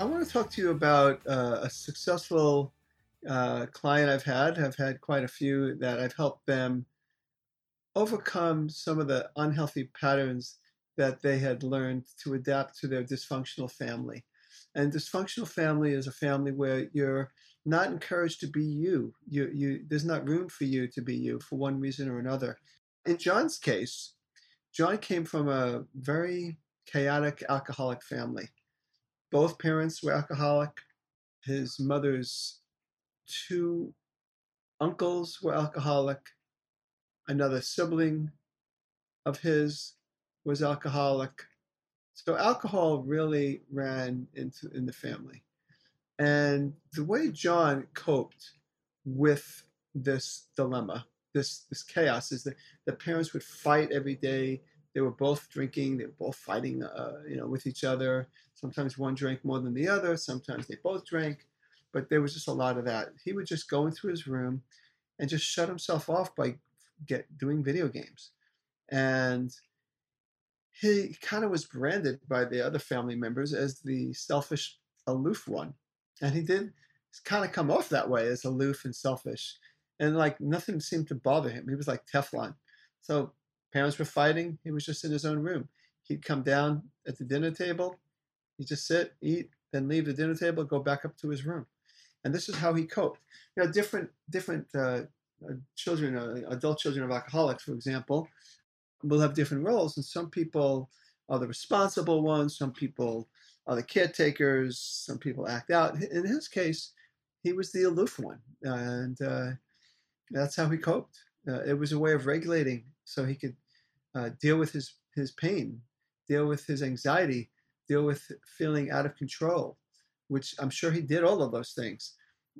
I want to talk to you about uh, a successful uh, client I've had. I've had quite a few that I've helped them overcome some of the unhealthy patterns that they had learned to adapt to their dysfunctional family. And dysfunctional family is a family where you're not encouraged to be you. You, you. There's not room for you to be you for one reason or another. In John's case, John came from a very chaotic alcoholic family both parents were alcoholic. His mother's two uncles were alcoholic. Another sibling of his was alcoholic. So alcohol really ran into in the family. And the way John coped with this dilemma, this this chaos, is that the parents would fight every day. They were both drinking. They were both fighting, uh, you know, with each other. Sometimes one drank more than the other. Sometimes they both drank. But there was just a lot of that. He would just go into his room and just shut himself off by get doing video games. And he kind of was branded by the other family members as the selfish, aloof one. And he did kind of come off that way as aloof and selfish. And like nothing seemed to bother him. He was like Teflon. So Parents were fighting. He was just in his own room. He'd come down at the dinner table. He'd just sit, eat, then leave the dinner table, go back up to his room. And this is how he coped. You know, different different uh, uh children, uh, adult children of alcoholics, for example, will have different roles. And some people are the responsible ones. Some people are the caretakers. Some people act out. In his case, he was the aloof one, and uh, that's how he coped. Uh, it was a way of regulating so he could uh, deal with his, his pain, deal with his anxiety, deal with feeling out of control, which I'm sure he did all of those things.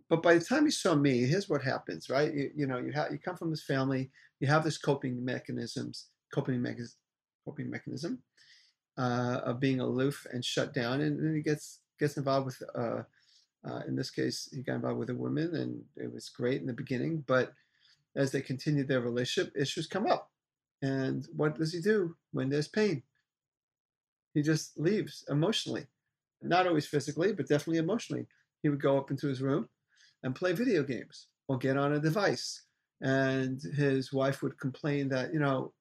But by the time he saw me, here's what happens, right? You, you know, you have you come from this family, you have this coping mechanisms, coping mechanism, coping mechanism uh, of being aloof and shut down, and then he gets gets involved with. Uh, uh, in this case, he got involved with a woman, and it was great in the beginning. But as they continued their relationship, issues come up. And what does he do when there's pain? He just leaves emotionally. Not always physically, but definitely emotionally. He would go up into his room and play video games or get on a device. And his wife would complain that, you know,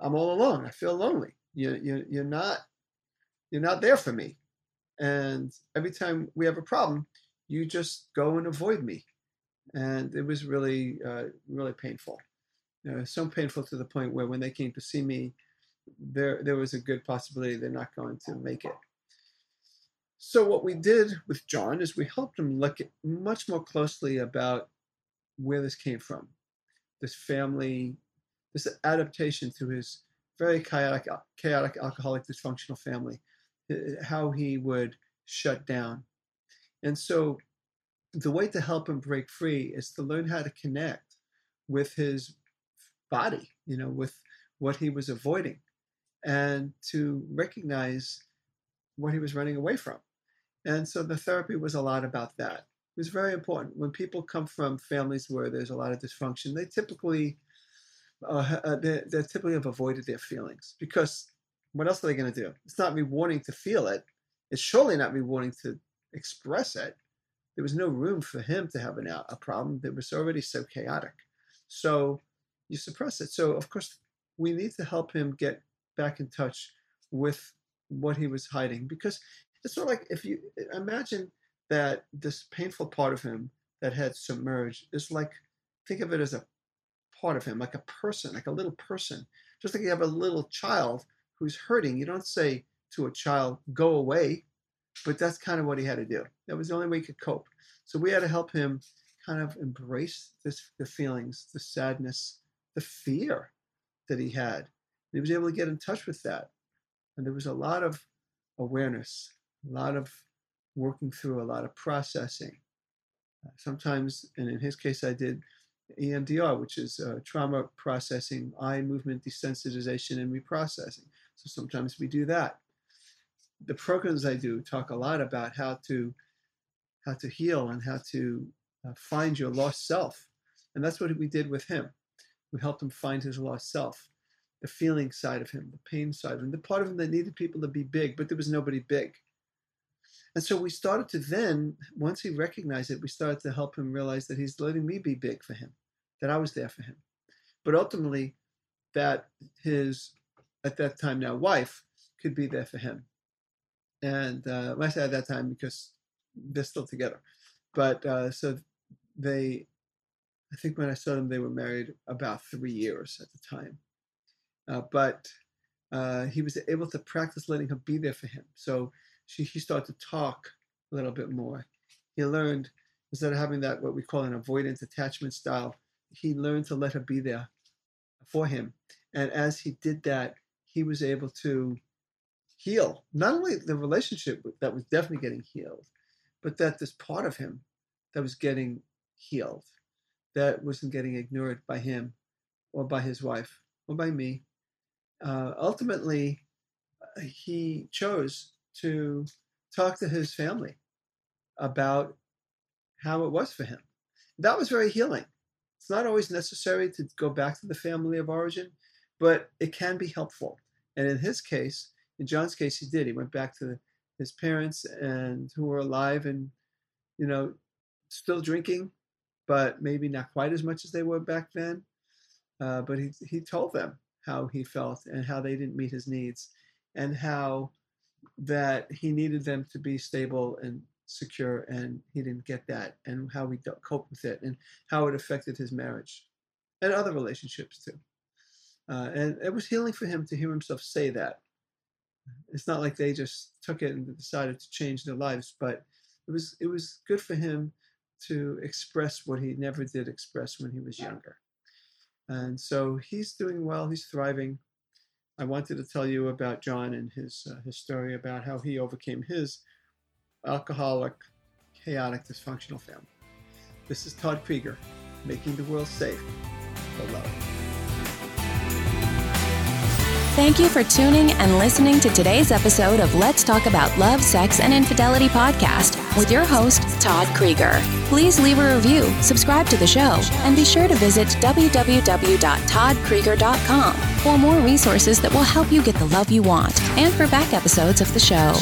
I'm all alone. I feel lonely. You, you, you're not you're not there for me. And every time we have a problem, you just go and avoid me. And it was really, uh, really painful uh, so painful to the point where when they came to see me, there there was a good possibility they're not going to make it. So what we did with John is we helped him look at much more closely about where this came from, this family, this adaptation to his very chaotic, chaotic alcoholic dysfunctional family, how he would shut down. And so the way to help him break free is to learn how to connect with his body, you know, with what he was avoiding and to recognize what he was running away from. And so the therapy was a lot about that. It was very important. When people come from families where there's a lot of dysfunction, they typically uh, uh they, they typically have avoided their feelings because what else are they going to do? It's not rewarding to feel it. It's surely not rewarding to express it. There was no room for him to have an, a problem that was already so chaotic. So you suppress it. So of course we need to help him get back in touch with what he was hiding because it's sort of like if you imagine that this painful part of him that had submerged is like think of it as a part of him like a person like a little person. Just like you have a little child who's hurting you don't say to a child go away but that's kind of what he had to do. That was the only way he could cope. So we had to help him kind of embrace this the feelings the sadness the fear that he had. He was able to get in touch with that. And there was a lot of awareness, a lot of working through a lot of processing. Uh, sometimes, and in his case, I did EMDR, which is uh, trauma processing, eye movement desensitization, and reprocessing. So sometimes we do that. The programs I do talk a lot about how to how to heal and how to uh, find your lost self, and that's what we did with him. We helped him find his lost self, the feeling side of him, the pain side of him, the part of him that needed people to be big, but there was nobody big. And so we started to then, once he recognized it, we started to help him realize that he's letting me be big for him, that I was there for him. But ultimately, that his, at that time now, wife could be there for him. And uh, I say at that time because they're still together. But uh, so they, I think when I saw them, they were married about three years at the time. Uh, but uh, he was able to practice letting her be there for him. So she, he started to talk a little bit more. He learned, instead of having that, what we call an avoidance attachment style, he learned to let her be there for him. And as he did that, he was able to heal not only the relationship that was definitely getting healed, but that this part of him that was getting healed, that wasn't getting ignored by him or by his wife or by me. Uh, ultimately, he chose to talk to his family about how it was for him. That was very healing. It's not always necessary to go back to the family of origin, but it can be helpful. And in his case, in John's case, he did. He went back to his parents and who were alive and, you know, still drinking, but maybe not quite as much as they were back then. Uh, but he, he told them how he felt and how they didn't meet his needs and how that he needed them to be stable and secure, and he didn't get that, and how he coped with it, and how it affected his marriage and other relationships too. Uh, and it was healing for him to hear himself say that. It's not like they just took it and decided to change their lives, but it was it was good for him to express what he never did express when he was younger. And so he's doing well, he's thriving. I wanted to tell you about John and his, uh, his story about how he overcame his alcoholic, chaotic, dysfunctional family. This is Todd Creager, making the world safe for love. Thank you for tuning and listening to today's episode of Let's Talk About Love, Sex, and Infidelity podcast with your host, Todd Creager. Please leave a review, subscribe to the show, and be sure to visit www.toddcreager.com for more resources that will help you get the love you want and for back episodes of the show.